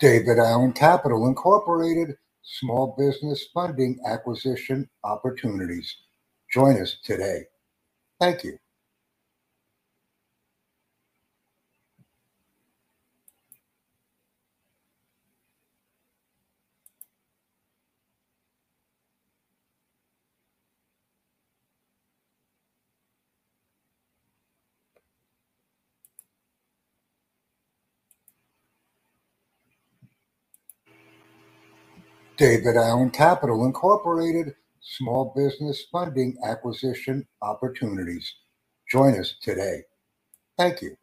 David Allen Capital Incorporated, small business funding acquisition opportunities. Join us today. Thank you. David Allen Capital Incorporated, small business funding acquisition opportunities. Join us today. Thank you.